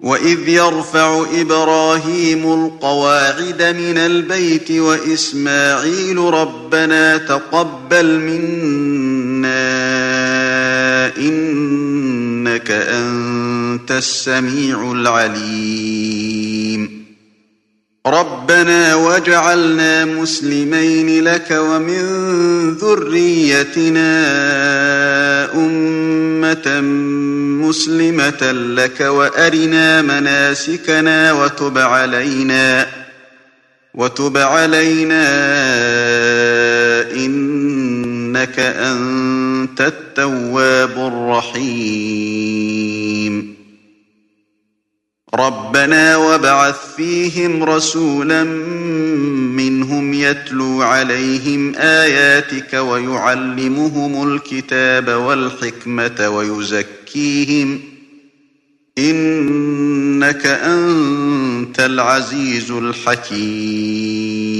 وإذ يرفع إبراهيم القواعد من البيت وإسماعيل ربنا تقبل منا إنك أنت السميع العليم. ربنا واجعلنا مسلمين لك ومن ذريتنا أمة مسلمة لك وأرنا مناسكنا وتب علينا وتب علينا إنك أنت التواب الرحيم ربنا وابعث فيهم رسولا يتلو عليهم آياتك ويعلمهم الكتاب والحكمة ويزكيهم إنك أنت العزيز الحكيم.